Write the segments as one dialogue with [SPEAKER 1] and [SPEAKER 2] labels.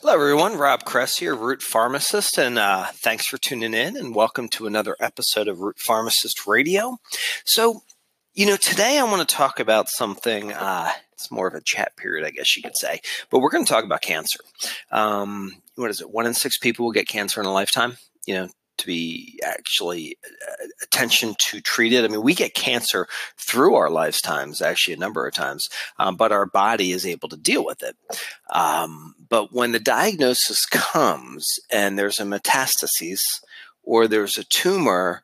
[SPEAKER 1] Hello, everyone. Rob Kress here, Root Pharmacist, and uh, thanks for tuning in and welcome to another episode of Root Pharmacist Radio. So, you know, today I want to talk about something. Uh, it's more of a chat period, I guess you could say, but we're going to talk about cancer. Um, what is it? One in six people will get cancer in a lifetime. You know, to be actually uh, attention to treat it. I mean, we get cancer through our lifetimes, actually a number of times, um, but our body is able to deal with it. Um, but when the diagnosis comes and there's a metastasis or there's a tumor,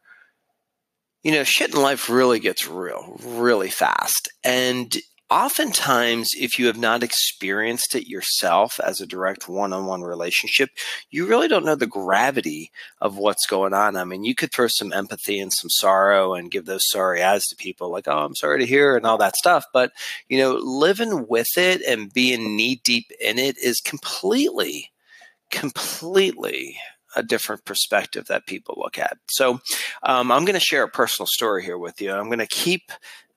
[SPEAKER 1] you know, shit in life really gets real, really fast. And oftentimes, if you have not experienced it yourself as a direct one on one relationship, you really don't know the gravity of what's going on. I mean, you could throw some empathy and some sorrow and give those sorry eyes to people like, oh, I'm sorry to hear and all that stuff. But, you know, living with it and being knee deep in it is completely, completely a different perspective that people look at. So um, I'm going to share a personal story here with you. I'm going to keep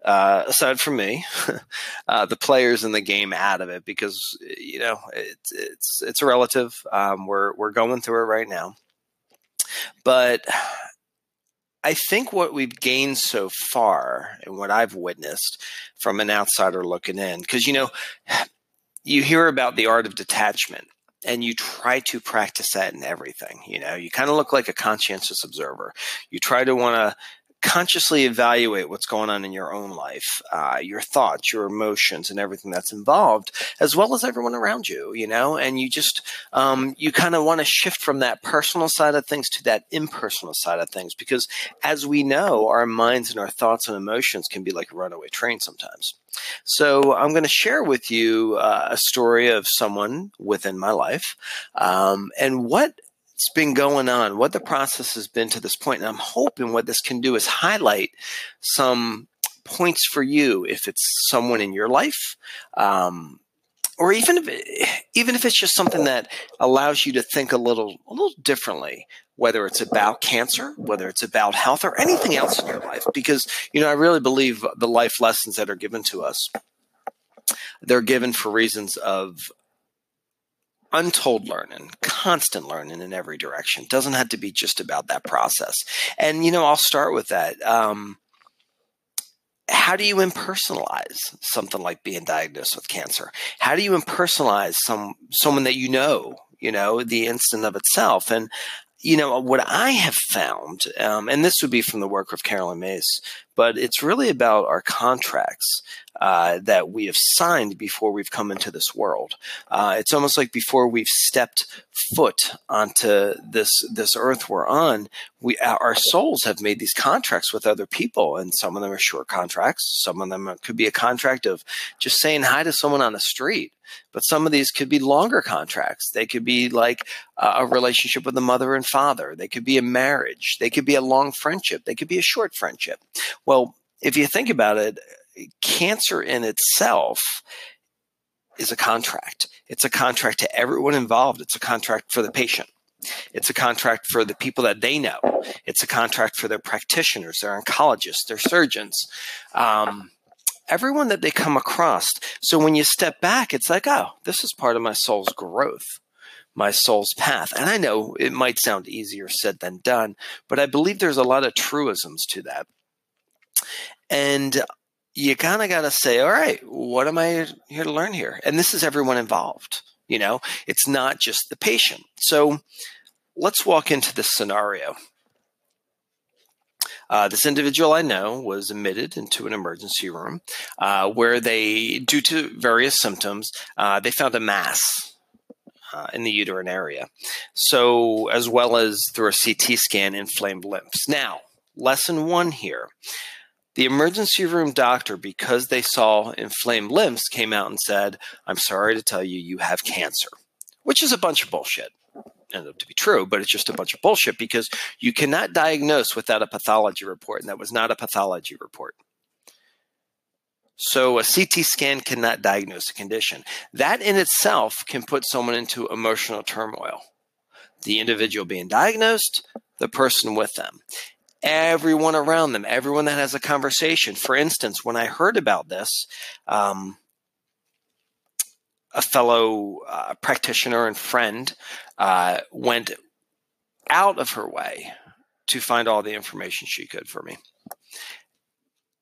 [SPEAKER 1] uh, aside from me, uh, the players in the game out of it because you know it's it's it's a relative. Um, we're we're going through it right now, but I think what we've gained so far and what I've witnessed from an outsider looking in, because you know, you hear about the art of detachment and you try to practice that in everything. You know, you kind of look like a conscientious observer. You try to want to consciously evaluate what's going on in your own life, uh, your thoughts, your emotions, and everything that's involved, as well as everyone around you, you know, and you just, um, you kind of want to shift from that personal side of things to that impersonal side of things, because as we know, our minds and our thoughts and emotions can be like a runaway train sometimes. So I'm going to share with you uh, a story of someone within my life um, and what what's been going on, what the process has been to this point. And I'm hoping what this can do is highlight some points for you if it's someone in your life. Um, or even if even if it's just something that allows you to think a little a little differently, whether it's about cancer, whether it's about health, or anything else in your life, because you know I really believe the life lessons that are given to us, they're given for reasons of untold learning, constant learning in every direction. Doesn't have to be just about that process. And, you know, I'll start with that. Um, how do you impersonalize something like being diagnosed with cancer? How do you impersonalize some someone that you know, you know, the instant of itself? And you know what I have found, um, and this would be from the work of Caroline Myss, but it's really about our contracts uh, that we have signed before we've come into this world. Uh, it's almost like before we've stepped foot onto this this earth we're on, we our souls have made these contracts with other people, and some of them are short contracts. Some of them could be a contract of just saying hi to someone on the street. But some of these could be longer contracts. They could be like a relationship with a mother and father. They could be a marriage. They could be a long friendship. They could be a short friendship. Well, if you think about it, cancer in itself is a contract. It's a contract to everyone involved. It's a contract for the patient. It's a contract for the people that they know. It's a contract for their practitioners, their oncologists, their surgeons, um, everyone that they come across. So when you step back, it's like, oh, this is part of my soul's growth, my soul's path. And I know it might sound easier said than done, but I believe there's a lot of truisms to that. And you kind of got to say, all right, what am I here to learn here? And this is everyone involved. You know, it's not just the patient. So let's walk into this scenario. Uh, this individual I know was admitted into an emergency room uh, where they, due to various symptoms, uh, they found a mass uh, in the uterine area. So, as well as through a CT scan, inflamed lymphs. Now, lesson one here the emergency room doctor, because they saw inflamed lymphs, came out and said, I'm sorry to tell you, you have cancer, which is a bunch of bullshit. Ended up to be true, but it's just a bunch of bullshit because you cannot diagnose without a pathology report, and that was not a pathology report. So a CT scan cannot diagnose a condition. That in itself can put someone into emotional turmoil. The individual being diagnosed, the person with them everyone around them, everyone that has a conversation. For instance, when I heard about this, um, a fellow uh, practitioner and friend uh, went out of her way to find all the information she could for me.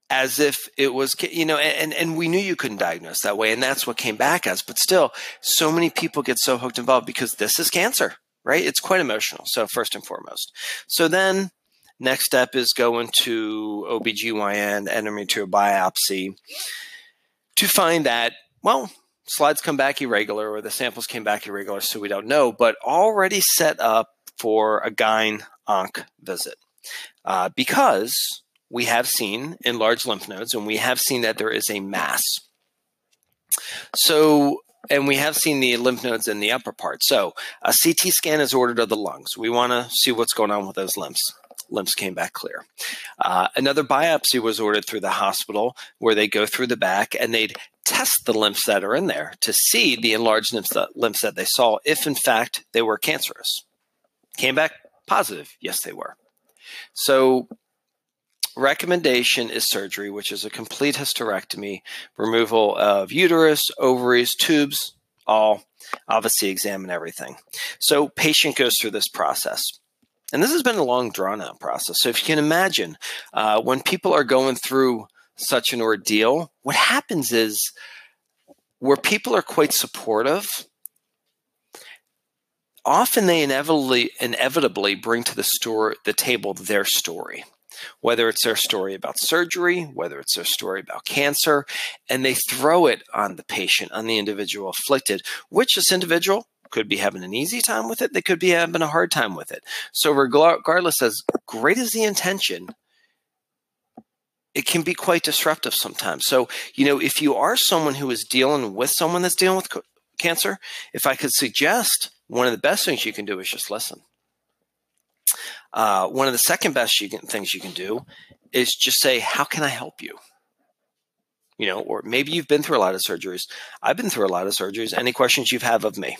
[SPEAKER 1] As if it was you know and and we knew you couldn't diagnose that way and that's what came back as but still so many people get so hooked involved because this is cancer right? It's quite emotional so first and foremost. So then next step is go into OBGYN endometrial biopsy to find that well slides come back irregular or the samples came back irregular so we don't know but already set up for a gyne onc visit uh, because we have seen enlarged lymph nodes and we have seen that there is a mass. So, and we have seen the lymph nodes in the upper part. So, a CT scan is ordered of the lungs. We want to see what's going on with those lymphs. Lymphs came back clear. Uh, another biopsy was ordered through the hospital where they go through the back and they'd test the lymphs that are in there to see the enlarged lymphs that, lymphs that they saw if, in fact, they were cancerous. Came back positive. Yes, they were. So recommendation is surgery, which is a complete hysterectomy, removal of uterus, ovaries, tubes, all. Obviously, examine everything. So, patient goes through this process. And this has been a long, drawn out process. So, if you can imagine, uh, when people are going through such an ordeal, what happens is where people are quite supportive, often they inevitably inevitably bring to the store the table their story whether it's their story about surgery, whether it's their story about cancer, and they throw it on the patient, on the individual afflicted, which this individual could be having an easy time with it, they could be having a hard time with it. So, regardless, as great as the intention, it can be quite disruptive sometimes. So, you know, if you are someone who is dealing with someone that's dealing with cancer, if I could suggest one of the best things you can do is just listen. Uh, one of the second best you can, things you can do is just say, "How can I help you?" You know, or maybe you've been through a lot of surgeries. I've been through a lot of surgeries. Any questions you have of me?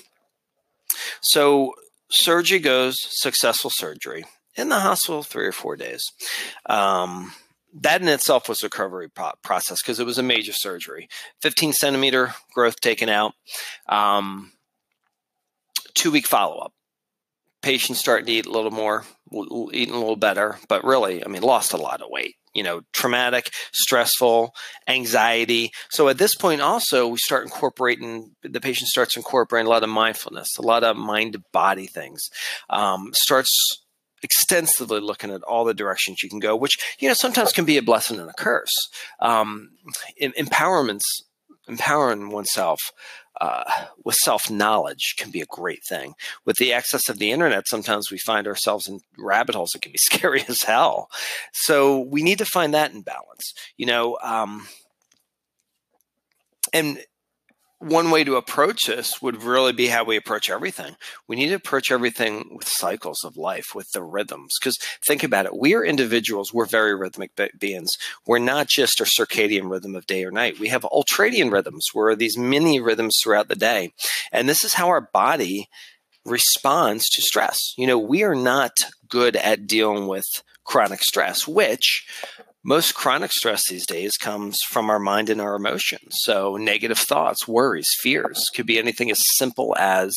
[SPEAKER 1] So surgery goes successful surgery in the hospital three or four days. Um, that in itself was a recovery pro- process because it was a major surgery. 15 centimeter growth taken out, um, two week follow up patients starting to eat a little more, eating a little better, but really, I mean, lost a lot of weight. You know, traumatic, stressful, anxiety. So at this point, also, we start incorporating, the patient starts incorporating a lot of mindfulness, a lot of mind body things, um, starts extensively looking at all the directions you can go, which, you know, sometimes can be a blessing and a curse. Um, empowerment's empowering oneself uh, with self knowledge can be a great thing. With the access of the internet, sometimes we find ourselves in rabbit holes that can be scary as hell. So we need to find that in balance, you know. Um, and one way to approach this would really be how we approach everything. We need to approach everything with cycles of life, with the rhythms. Because think about it, we are individuals, we're very rhythmic beings. We're not just our circadian rhythm of day or night. We have ultradian rhythms, where are these mini rhythms throughout the day. And this is how our body responds to stress. You know, we are not good at dealing with chronic stress, which most chronic stress these days comes from our mind and our emotions. So, negative thoughts, worries, fears could be anything as simple as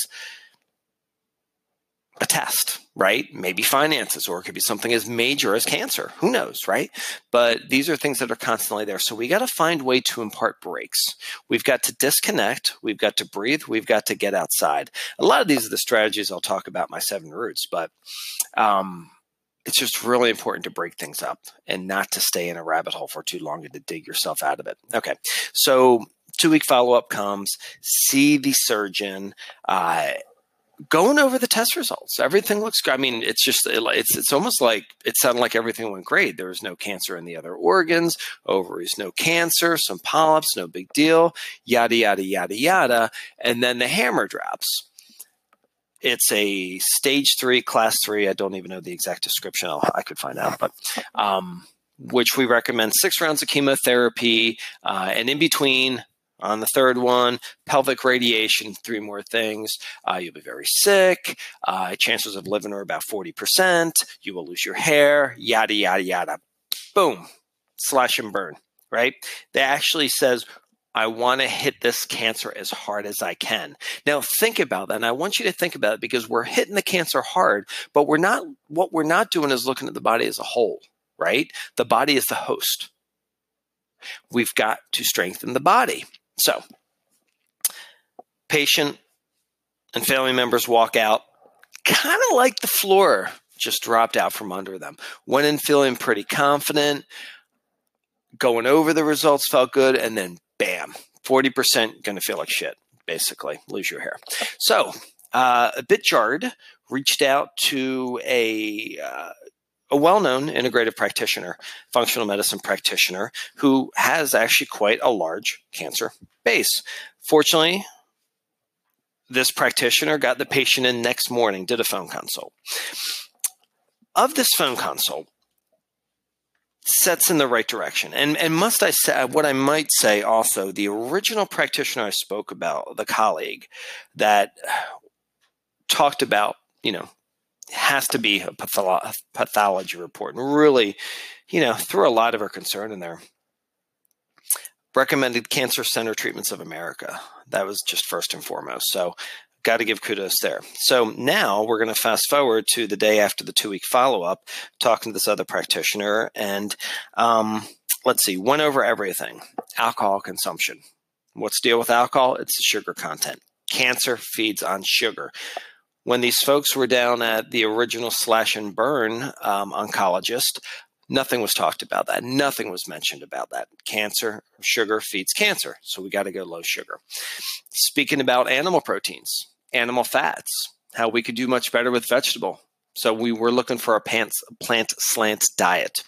[SPEAKER 1] a test, right? Maybe finances, or it could be something as major as cancer. Who knows, right? But these are things that are constantly there. So we got to find way to impart breaks. We've got to disconnect. We've got to breathe. We've got to get outside. A lot of these are the strategies I'll talk about my seven roots, but um, it's just really important to break things up and not to stay in a rabbit hole for too long and to dig yourself out of it. Okay, so two week follow up comes, see the surgeon. Uh, going over the test results, everything looks. Good. I mean, it's just it's it's almost like it sounded like everything went great. There was no cancer in the other organs, ovaries, no cancer, some polyps, no big deal, yada yada yada yada, and then the hammer drops it's a stage three, class three. I don't even know the exact description. I'll, i could find out, but um, which we recommend six rounds of chemotherapy, uh, and in between on the third one, pelvic radiation, three more things. Uh, you'll be very sick. Uh, chances of living are about 40%. You will lose your hair, yada, yada, yada. Boom, slash and burn, right? That actually says I want to hit this cancer as hard as I can. Now think about that. And I want you to think about it because we're hitting the cancer hard, but we're not, what we're not doing is looking at the body as a whole, right? The body is the host. We've got to strengthen the body. So, patient and family members walk out kind of like the floor just dropped out from under them. Went in feeling pretty confident, going over the results felt good, and then bam, 40% going to feel like shit, basically, lose your hair. So, uh, a bit jarred, reached out to a uh, a well-known integrative practitioner, functional medicine practitioner, who has actually quite a large cancer base. Fortunately, this practitioner got the patient in next morning, did a phone consult. Of this phone consult, sets in the right direction. And and must I say what I might say also, the original practitioner I spoke about, the colleague that talked about, you know, has to be a patholo- pathology report and really, you know, threw a lot of her concern in there. Recommended Cancer Center Treatments of America. That was just first and foremost. So got to give kudos there. So now we're going to fast forward to the day after the two week follow up, talking to this other practitioner, and um, let's see, went over everything alcohol consumption. What's deal with alcohol? It's the sugar content. Cancer feeds on sugar. When these folks were down at the original slash and burn um, oncologist, Nothing was talked about that. Nothing was mentioned about that. Cancer, sugar feeds cancer. So we got to go low sugar. Speaking about animal proteins, animal fats, how we could do much better with vegetable. So we were looking for a plant, plant slant diet.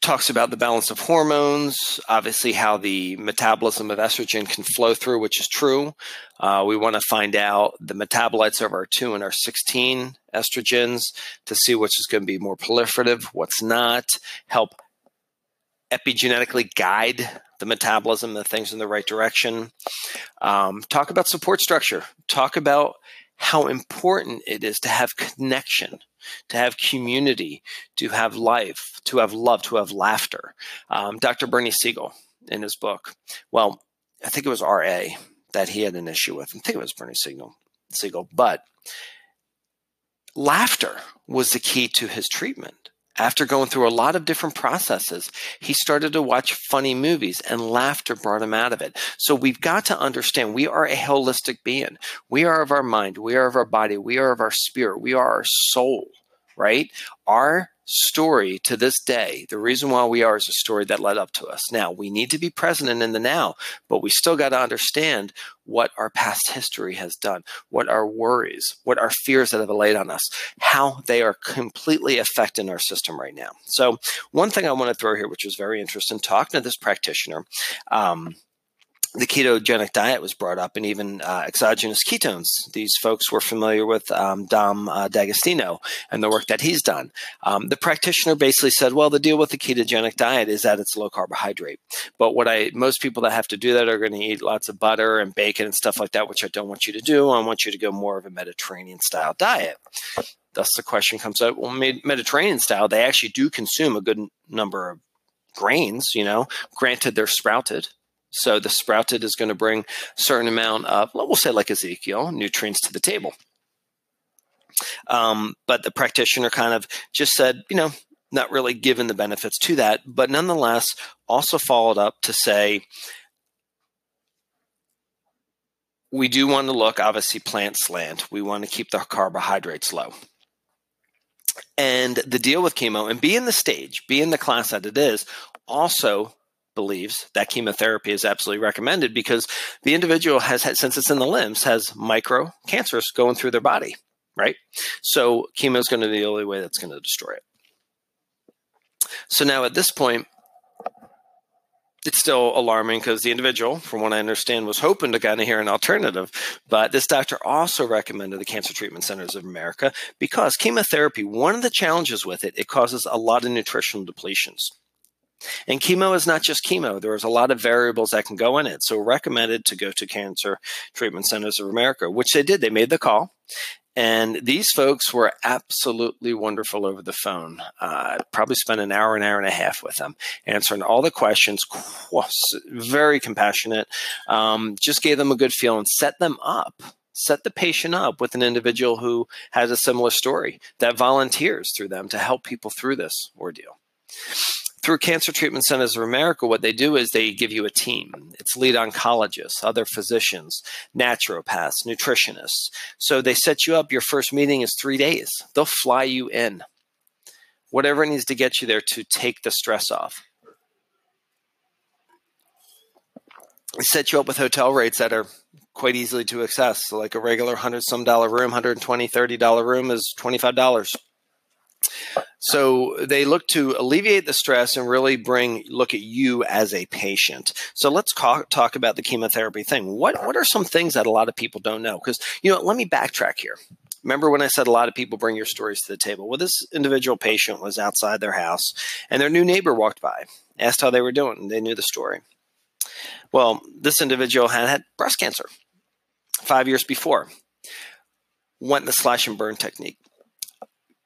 [SPEAKER 1] Talks about the balance of hormones, obviously how the metabolism of estrogen can flow through, which is true. Uh, we want to find out the metabolites of our 2 and our 16 estrogens to see which is going to be more proliferative, what's not, help epigenetically guide the metabolism, the things in the right direction. Um, talk about support structure. Talk about how important it is to have connection to have community, to have life, to have love, to have laughter. Um, Dr. Bernie Siegel in his book, well, I think it was RA that he had an issue with. I think it was Bernie Siegel, Siegel, but laughter was the key to his treatment. After going through a lot of different processes, he started to watch funny movies and laughter brought him out of it. So we've got to understand we are a holistic being. We are of our mind, we are of our body, we are of our spirit, we are our soul, right? Our story to this day, the reason why we are is a story that led up to us. Now, we need to be present and in the now, but we still got to understand what our past history has done, what our worries, what our fears that have laid on us, how they are completely affecting our system right now. So, one thing I want to throw here, which was very interesting, talking to this practitioner, um, the ketogenic diet was brought up and even uh, exogenous ketones. These folks were familiar with um, Dom uh, D'Agostino and the work that he's done. Um, the practitioner basically said, well, the deal with the ketogenic diet is that it's low carbohydrate. But what I, most people that have to do that are going to eat lots of butter and bacon and stuff like that, which I don't want you to do. I want you to go more of a Mediterranean style diet. Thus, the question comes up, well, Mediterranean style, they actually do consume a good number of grains, you know, granted they're sprouted so the sprouted is going to bring certain amount of, we'll say like Ezekiel, nutrients to the table. Um, but the practitioner kind of just said, you know, not really given the benefits to that, but nonetheless also followed up to say, we do want to look, obviously, plant slant. We want to keep the carbohydrates low. And the deal with chemo and be in the stage, be in the class that it is, also believes that chemotherapy is absolutely recommended because the individual has had, since it's in the lymphs, has micro cancers going through their body, right? So chemo is going to be the only way that's going to destroy it. So now at this point, it's still alarming because the individual, from what I understand, was hoping to kind of hear an alternative. But this doctor also recommended the Cancer Treatment Centers of America because chemotherapy, one of the challenges with it, it causes a lot of nutritional depletions. And chemo is not just chemo. There's a lot of variables that can go in it. So recommended to go to Cancer Treatment Centers of America, which they did. They made the call. And these folks were absolutely wonderful over the phone. Uh, probably spent an hour, an hour and a half with them, answering all the questions. Very compassionate. Um, just gave them a good feel and set them up set the patient up with an individual who has a similar story that volunteers through them to help people through this ordeal through Cancer Treatment Centers of America, what they do is they give you a team. It's lead oncologists, other physicians, naturopaths, nutritionists. So they set you up. Your first meeting is three days. They'll fly you in. Whatever needs to get you there to take the stress off. They set you up with hotel rates that are quite easily to access. So like a regular hundred some dollar room, 120 $30 room is $25. So they look to alleviate the stress and really bring look at you as a patient. So let's talk, talk about the chemotherapy thing. What what are some things that a lot of people don't know? Because you know, let me backtrack here. Remember when I said a lot of people bring your stories to the table? Well, this individual patient was outside their house, and their new neighbor walked by, asked how they were doing. and They knew the story. Well, this individual had had breast cancer five years before. Went the slash and burn technique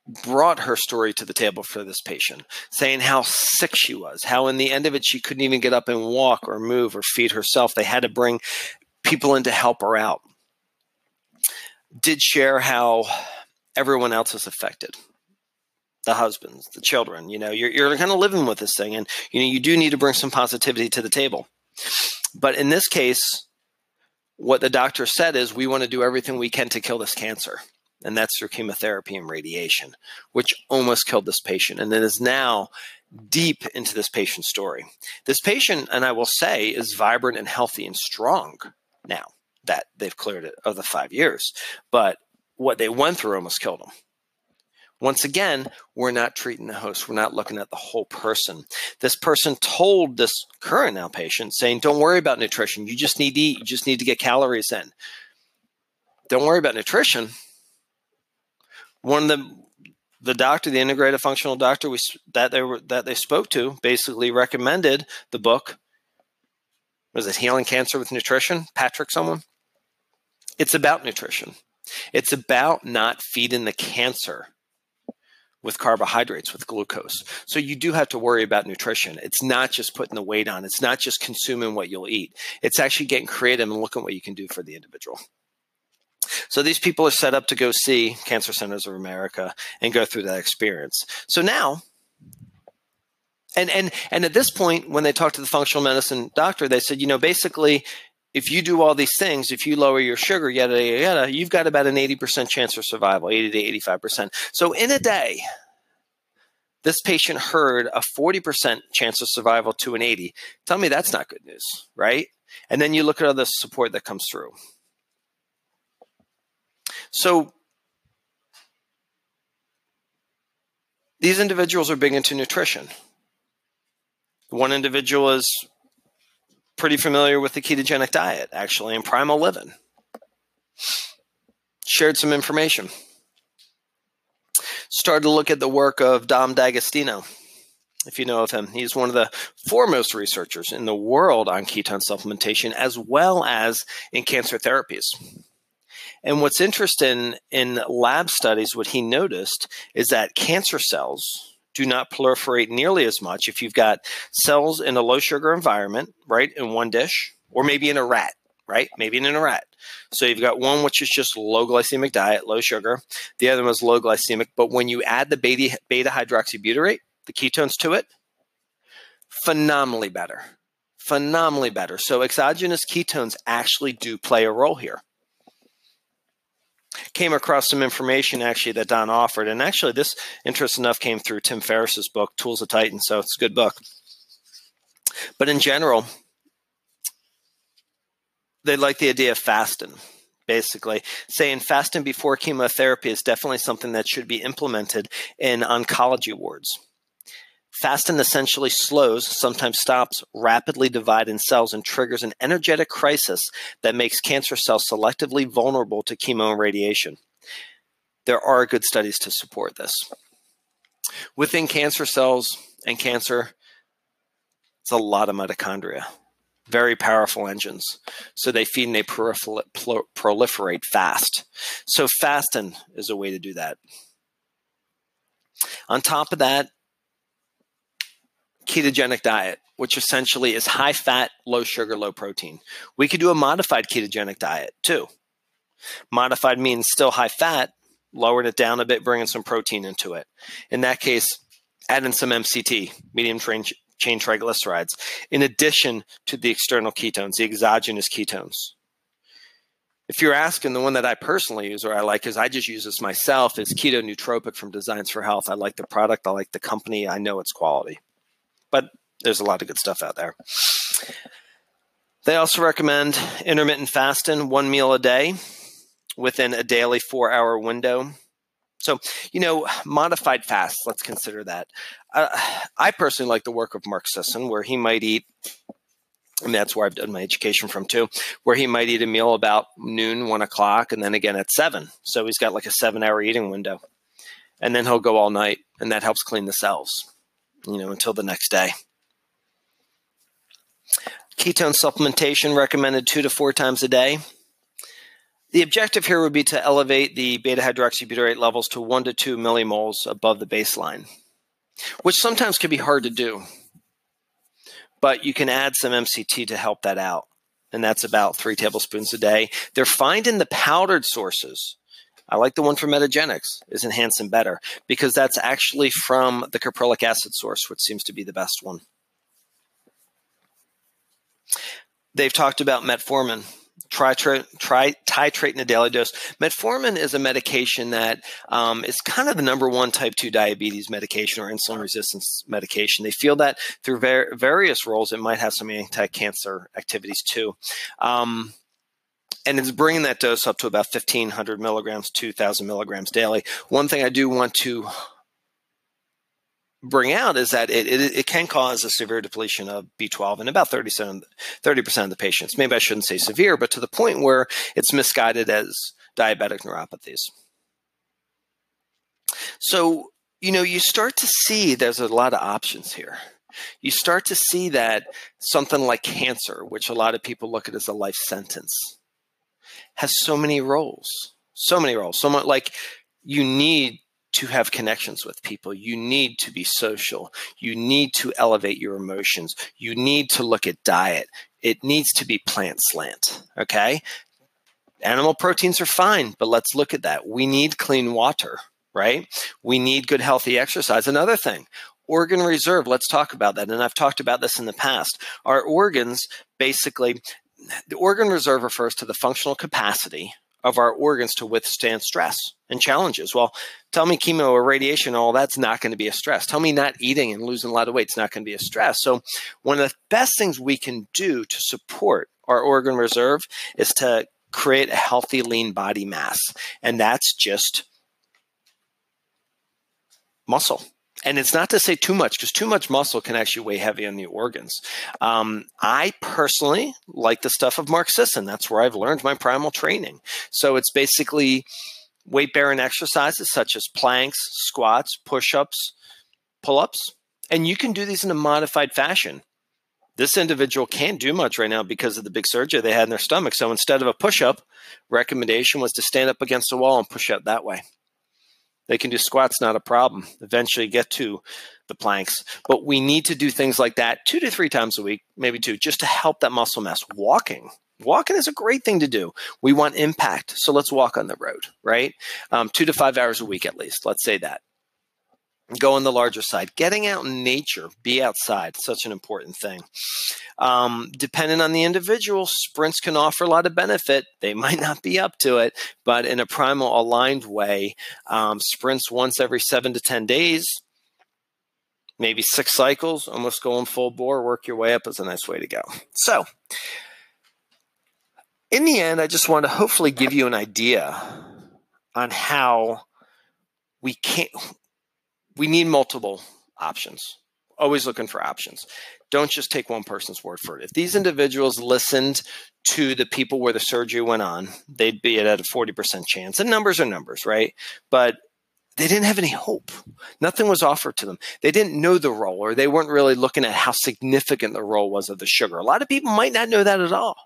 [SPEAKER 1] brought her story to the table for this patient, saying how sick she was, how in the end of it she couldn't even get up and walk or move or feed herself. They had to bring people in to help her out. Did share how everyone else is affected. The husbands, the children, you know, you're, you're kind of living with this thing, and you know, you do need to bring some positivity to the table. But in this case, what the doctor said is we want to do everything we can to kill this cancer and that's through chemotherapy and radiation, which almost killed this patient. And it is now deep into this patient's story. This patient, and I will say, is vibrant and healthy and strong now that they've cleared it of the five years. But what they went through almost killed them. Once again, we're not treating the host. We're not looking at the whole person. This person told this current now patient, saying, Don't worry about nutrition. You just need to eat. You just need to get calories in. Don't worry about nutrition one of the the doctor, the integrative functional doctor we, that they were that they spoke to, basically recommended the book. Was it Healing Cancer with Nutrition? Patrick, someone. It's about nutrition. It's about not feeding the cancer with carbohydrates, with glucose. So you do have to worry about nutrition. It's not just putting the weight on. It's not just consuming what you'll eat. It's actually getting creative and looking what you can do for the individual. So these people are set up to go see Cancer Centers of America and go through that experience. So now, and and and at this point, when they talked to the functional medicine doctor, they said, you know, basically, if you do all these things, if you lower your sugar, yada yada yada, you've got about an eighty percent chance of survival, eighty to eighty-five percent. So in a day, this patient heard a 40% chance of survival to an 80. Tell me that's not good news, right? And then you look at all the support that comes through. So these individuals are big into nutrition. One individual is pretty familiar with the ketogenic diet, actually, and primal living. Shared some information. Started to look at the work of Dom D'Agostino, if you know of him. He's one of the foremost researchers in the world on ketone supplementation as well as in cancer therapies. And what's interesting in lab studies, what he noticed is that cancer cells do not proliferate nearly as much if you've got cells in a low sugar environment, right, in one dish, or maybe in a rat, right? Maybe in a rat. So you've got one which is just low glycemic diet, low sugar. The other one is low glycemic. But when you add the beta, beta hydroxybutyrate, the ketones to it, phenomenally better. Phenomenally better. So exogenous ketones actually do play a role here came across some information actually that Dom offered, and actually this interest enough came through Tim Ferriss's book Tools of Titan, so it's a good book. But in general, they like the idea of fasting. Basically, saying fasting before chemotherapy is definitely something that should be implemented in oncology wards. Fasting essentially slows, sometimes stops, rapidly dividing cells and triggers an energetic crisis that makes cancer cells selectively vulnerable to chemo and radiation. There are good studies to support this. Within cancer cells and cancer, it's a lot of mitochondria. very powerful engines. So they feed and they proliferate fast. So fasting is a way to do that. On top of that, ketogenic diet, which essentially is high fat, low sugar, low protein. We could do a modified ketogenic diet too. Modified means still high fat, lowering it down a bit, bringing some protein into it. In that case, add in some MCT, medium chain, chain triglycerides, in addition to the external ketones, the exogenous ketones. If you're asking, the one that I personally use or I like is I just use this myself is Keto Nootropic from Designs for Health. I like the product, I like the company, I know its quality. But there's a lot of good stuff out there. They also recommend intermittent fasting, one meal a day within a daily four hour window. So, you know, modified fast, let's consider that. Uh, I personally like the work of Mark Sisson, where he might eat, and that's where I've done my education from too, where he might eat a meal about noon, one o'clock, and then again at seven. So he's got like a seven hour eating window. And then he'll go all night, and that helps clean the cells, you know, until the next day. Ketone supplementation recommended two to four times a day. The objective here would be to elevate the beta hydroxybutyrate levels to 1 to 2 millimoles above the baseline, which sometimes can be hard to do. But you can add some MCT to help that out, and that's about three tablespoons a day. They're finding the powdered sources. I like the one from Metagenics, is enhanced and better, because that's actually from the caprylic acid source, which seems to be the best one. They've talked about metformin try, try titrate in a daily dose. Metformin is a medication that um, is kind of the number one type 2 diabetes medication or insulin resistance medication. They feel that through various roles, it might have some anti cancer activities too. Um, and it's bringing that dose up to about 1500 milligrams, 2000 milligrams daily. One thing I do want to bring out is that it, it, it, can cause a severe depletion of B12 in about 30%, 30% of the patients. Maybe I shouldn't say severe, but to the point where it's misguided as diabetic neuropathies. So, you know, you start to see there's a lot of options here. You start to see that something like cancer, which a lot of people look at as a life sentence, has so many roles. So many roles. So much like you need to have connections with people. You need to be social. You need to elevate your emotions. You need to look at diet. It needs to be plant slant. Okay. Animal proteins are fine, but let's look at that. We need clean water, right? We need good, healthy exercise. Another thing, organ reserve. Let's talk about that. And I've talked about this in the past. Our organs basically, the organ reserve refers to the functional capacity of our organs to withstand stress and challenges. Well, tell me chemo or radiation, all that's not going to be a stress. Tell me not eating and losing a lot of weight is not going to be a stress. So, one of the best things we can do to support our organ reserve is to create a healthy, lean body mass. And that's just muscle and it's not to say too much because too much muscle can actually weigh heavy on the organs. Um, I personally like the stuff of Mark Sisson. That's where I've learned my primal training. So it's basically weight bearing exercises such as planks, squats, push ups, pull ups. And you can do these in a modified fashion. This individual can't do much right now because of the big surgery they had in their stomach. So instead of a push up, recommendation was to stand up against the wall and push out that way. They can do squats, not a problem. Eventually get to the planks. But we need to do things like that two to three times a week, maybe two, just to help that muscle mass. Walking. Walking is a great thing to do. We want impact. So let's walk on the road, right? Um, two to five hours a week at least. Let's say that go on the larger side. Getting out in nature, be outside, such an important thing. Um, depending on the individual, sprints can offer a lot of benefit. They might not be up to it, but in a primal aligned way, um, sprints once every seven to 10 days, maybe six cycles, almost going full bore, work your way up is a nice way to go. So, in the end, I just want to hopefully give you an idea on how we can't we need multiple options. Always looking for options. Don't just take one person's word for it. If these individuals listened to the people where the surgery went on, they'd be at a 40% chance. And numbers are numbers, right? But they didn't have any hope. Nothing was offered to them. They didn't know the role, or they weren't really looking at how significant the role was of the sugar. A lot of people might not know that at all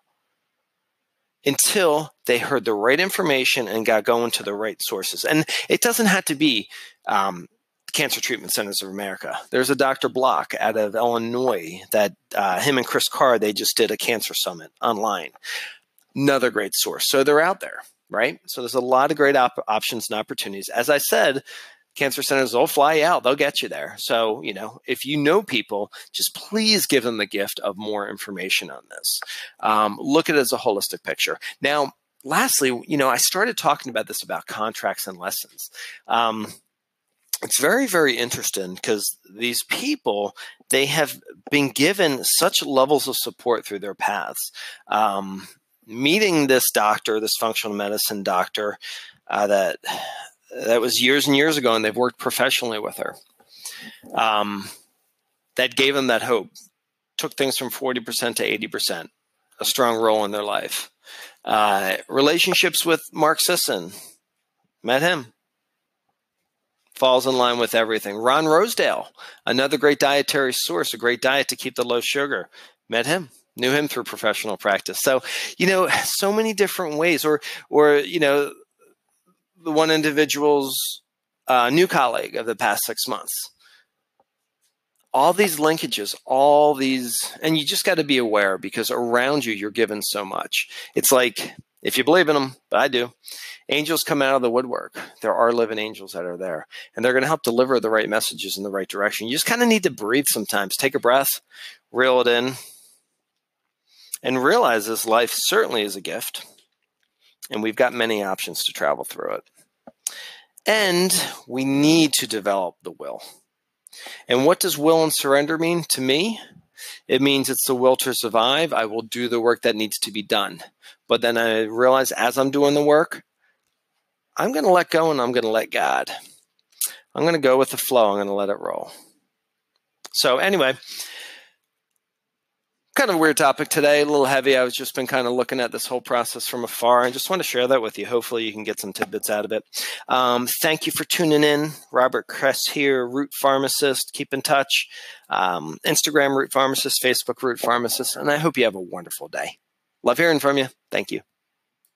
[SPEAKER 1] until they heard the right information and got going to the right sources. And it doesn't have to be um, Cancer Treatment Centers of America. There's a Dr. Block out of Illinois that uh, him and Kris Carr, they just did a cancer summit online. Another great source. So they're out there right? So there's a lot of great op- options and opportunities. As I said, cancer centers will fly out they'll get you there so you know if you know people just please give them the gift of more information on this um, look at it as a holistic picture now lastly you know i started talking about this about contracts and lessons um, it's very very interesting because these people they have been given such levels of support through their paths um, meeting this doctor, this functional medicine doctor, uh, that that was years and years ago, and they've worked professionally with her. Um, that gave them that hope. Took things from forty percent to eighty percent, a strong role in their life. Uh, relationships with Mark Sisson, met him. Falls in line with everything. Ron Rosedale, another great dietary source, a great diet to keep the low sugar. Met him knew him through professional practice. So, you know, so many different ways. Or, or you know, the one individual's uh, new colleague of the past six months. All these linkages, all these, and you just got to be aware because around you, you're given so much. It's like, if you believe in them, but I do, angels come out of the woodwork. There are living angels that are there, and they're going to help deliver the right messages in the right direction. You just kind of need to breathe sometimes. Take a breath, reel it in, and realize this life certainly is a gift, and we've got many options to travel through it. And we need to develop the will. And what does will and surrender mean to me? It means it's the will to survive. I will do the work that needs to be done. But then I realize as I'm doing the work, I'm going to let go and I'm going to let God. I'm going to go with the flow. I'm going to let it roll. So, anyway, kind of a weird topic today, a little heavy. I've just been kind of looking at this whole process from afar. I just want to share that with you. Hopefully, you can get some tidbits out of it. Um, thank you for tuning in. Robert Kress here, Root Pharmacist. Keep in touch. Um, Instagram, Root Pharmacist, Facebook, Root Pharmacist. And I hope you have a wonderful day. Love hearing from you. Thank you.